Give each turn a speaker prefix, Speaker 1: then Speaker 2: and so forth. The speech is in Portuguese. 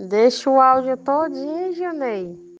Speaker 1: Deixa o áudio todinho, Janei.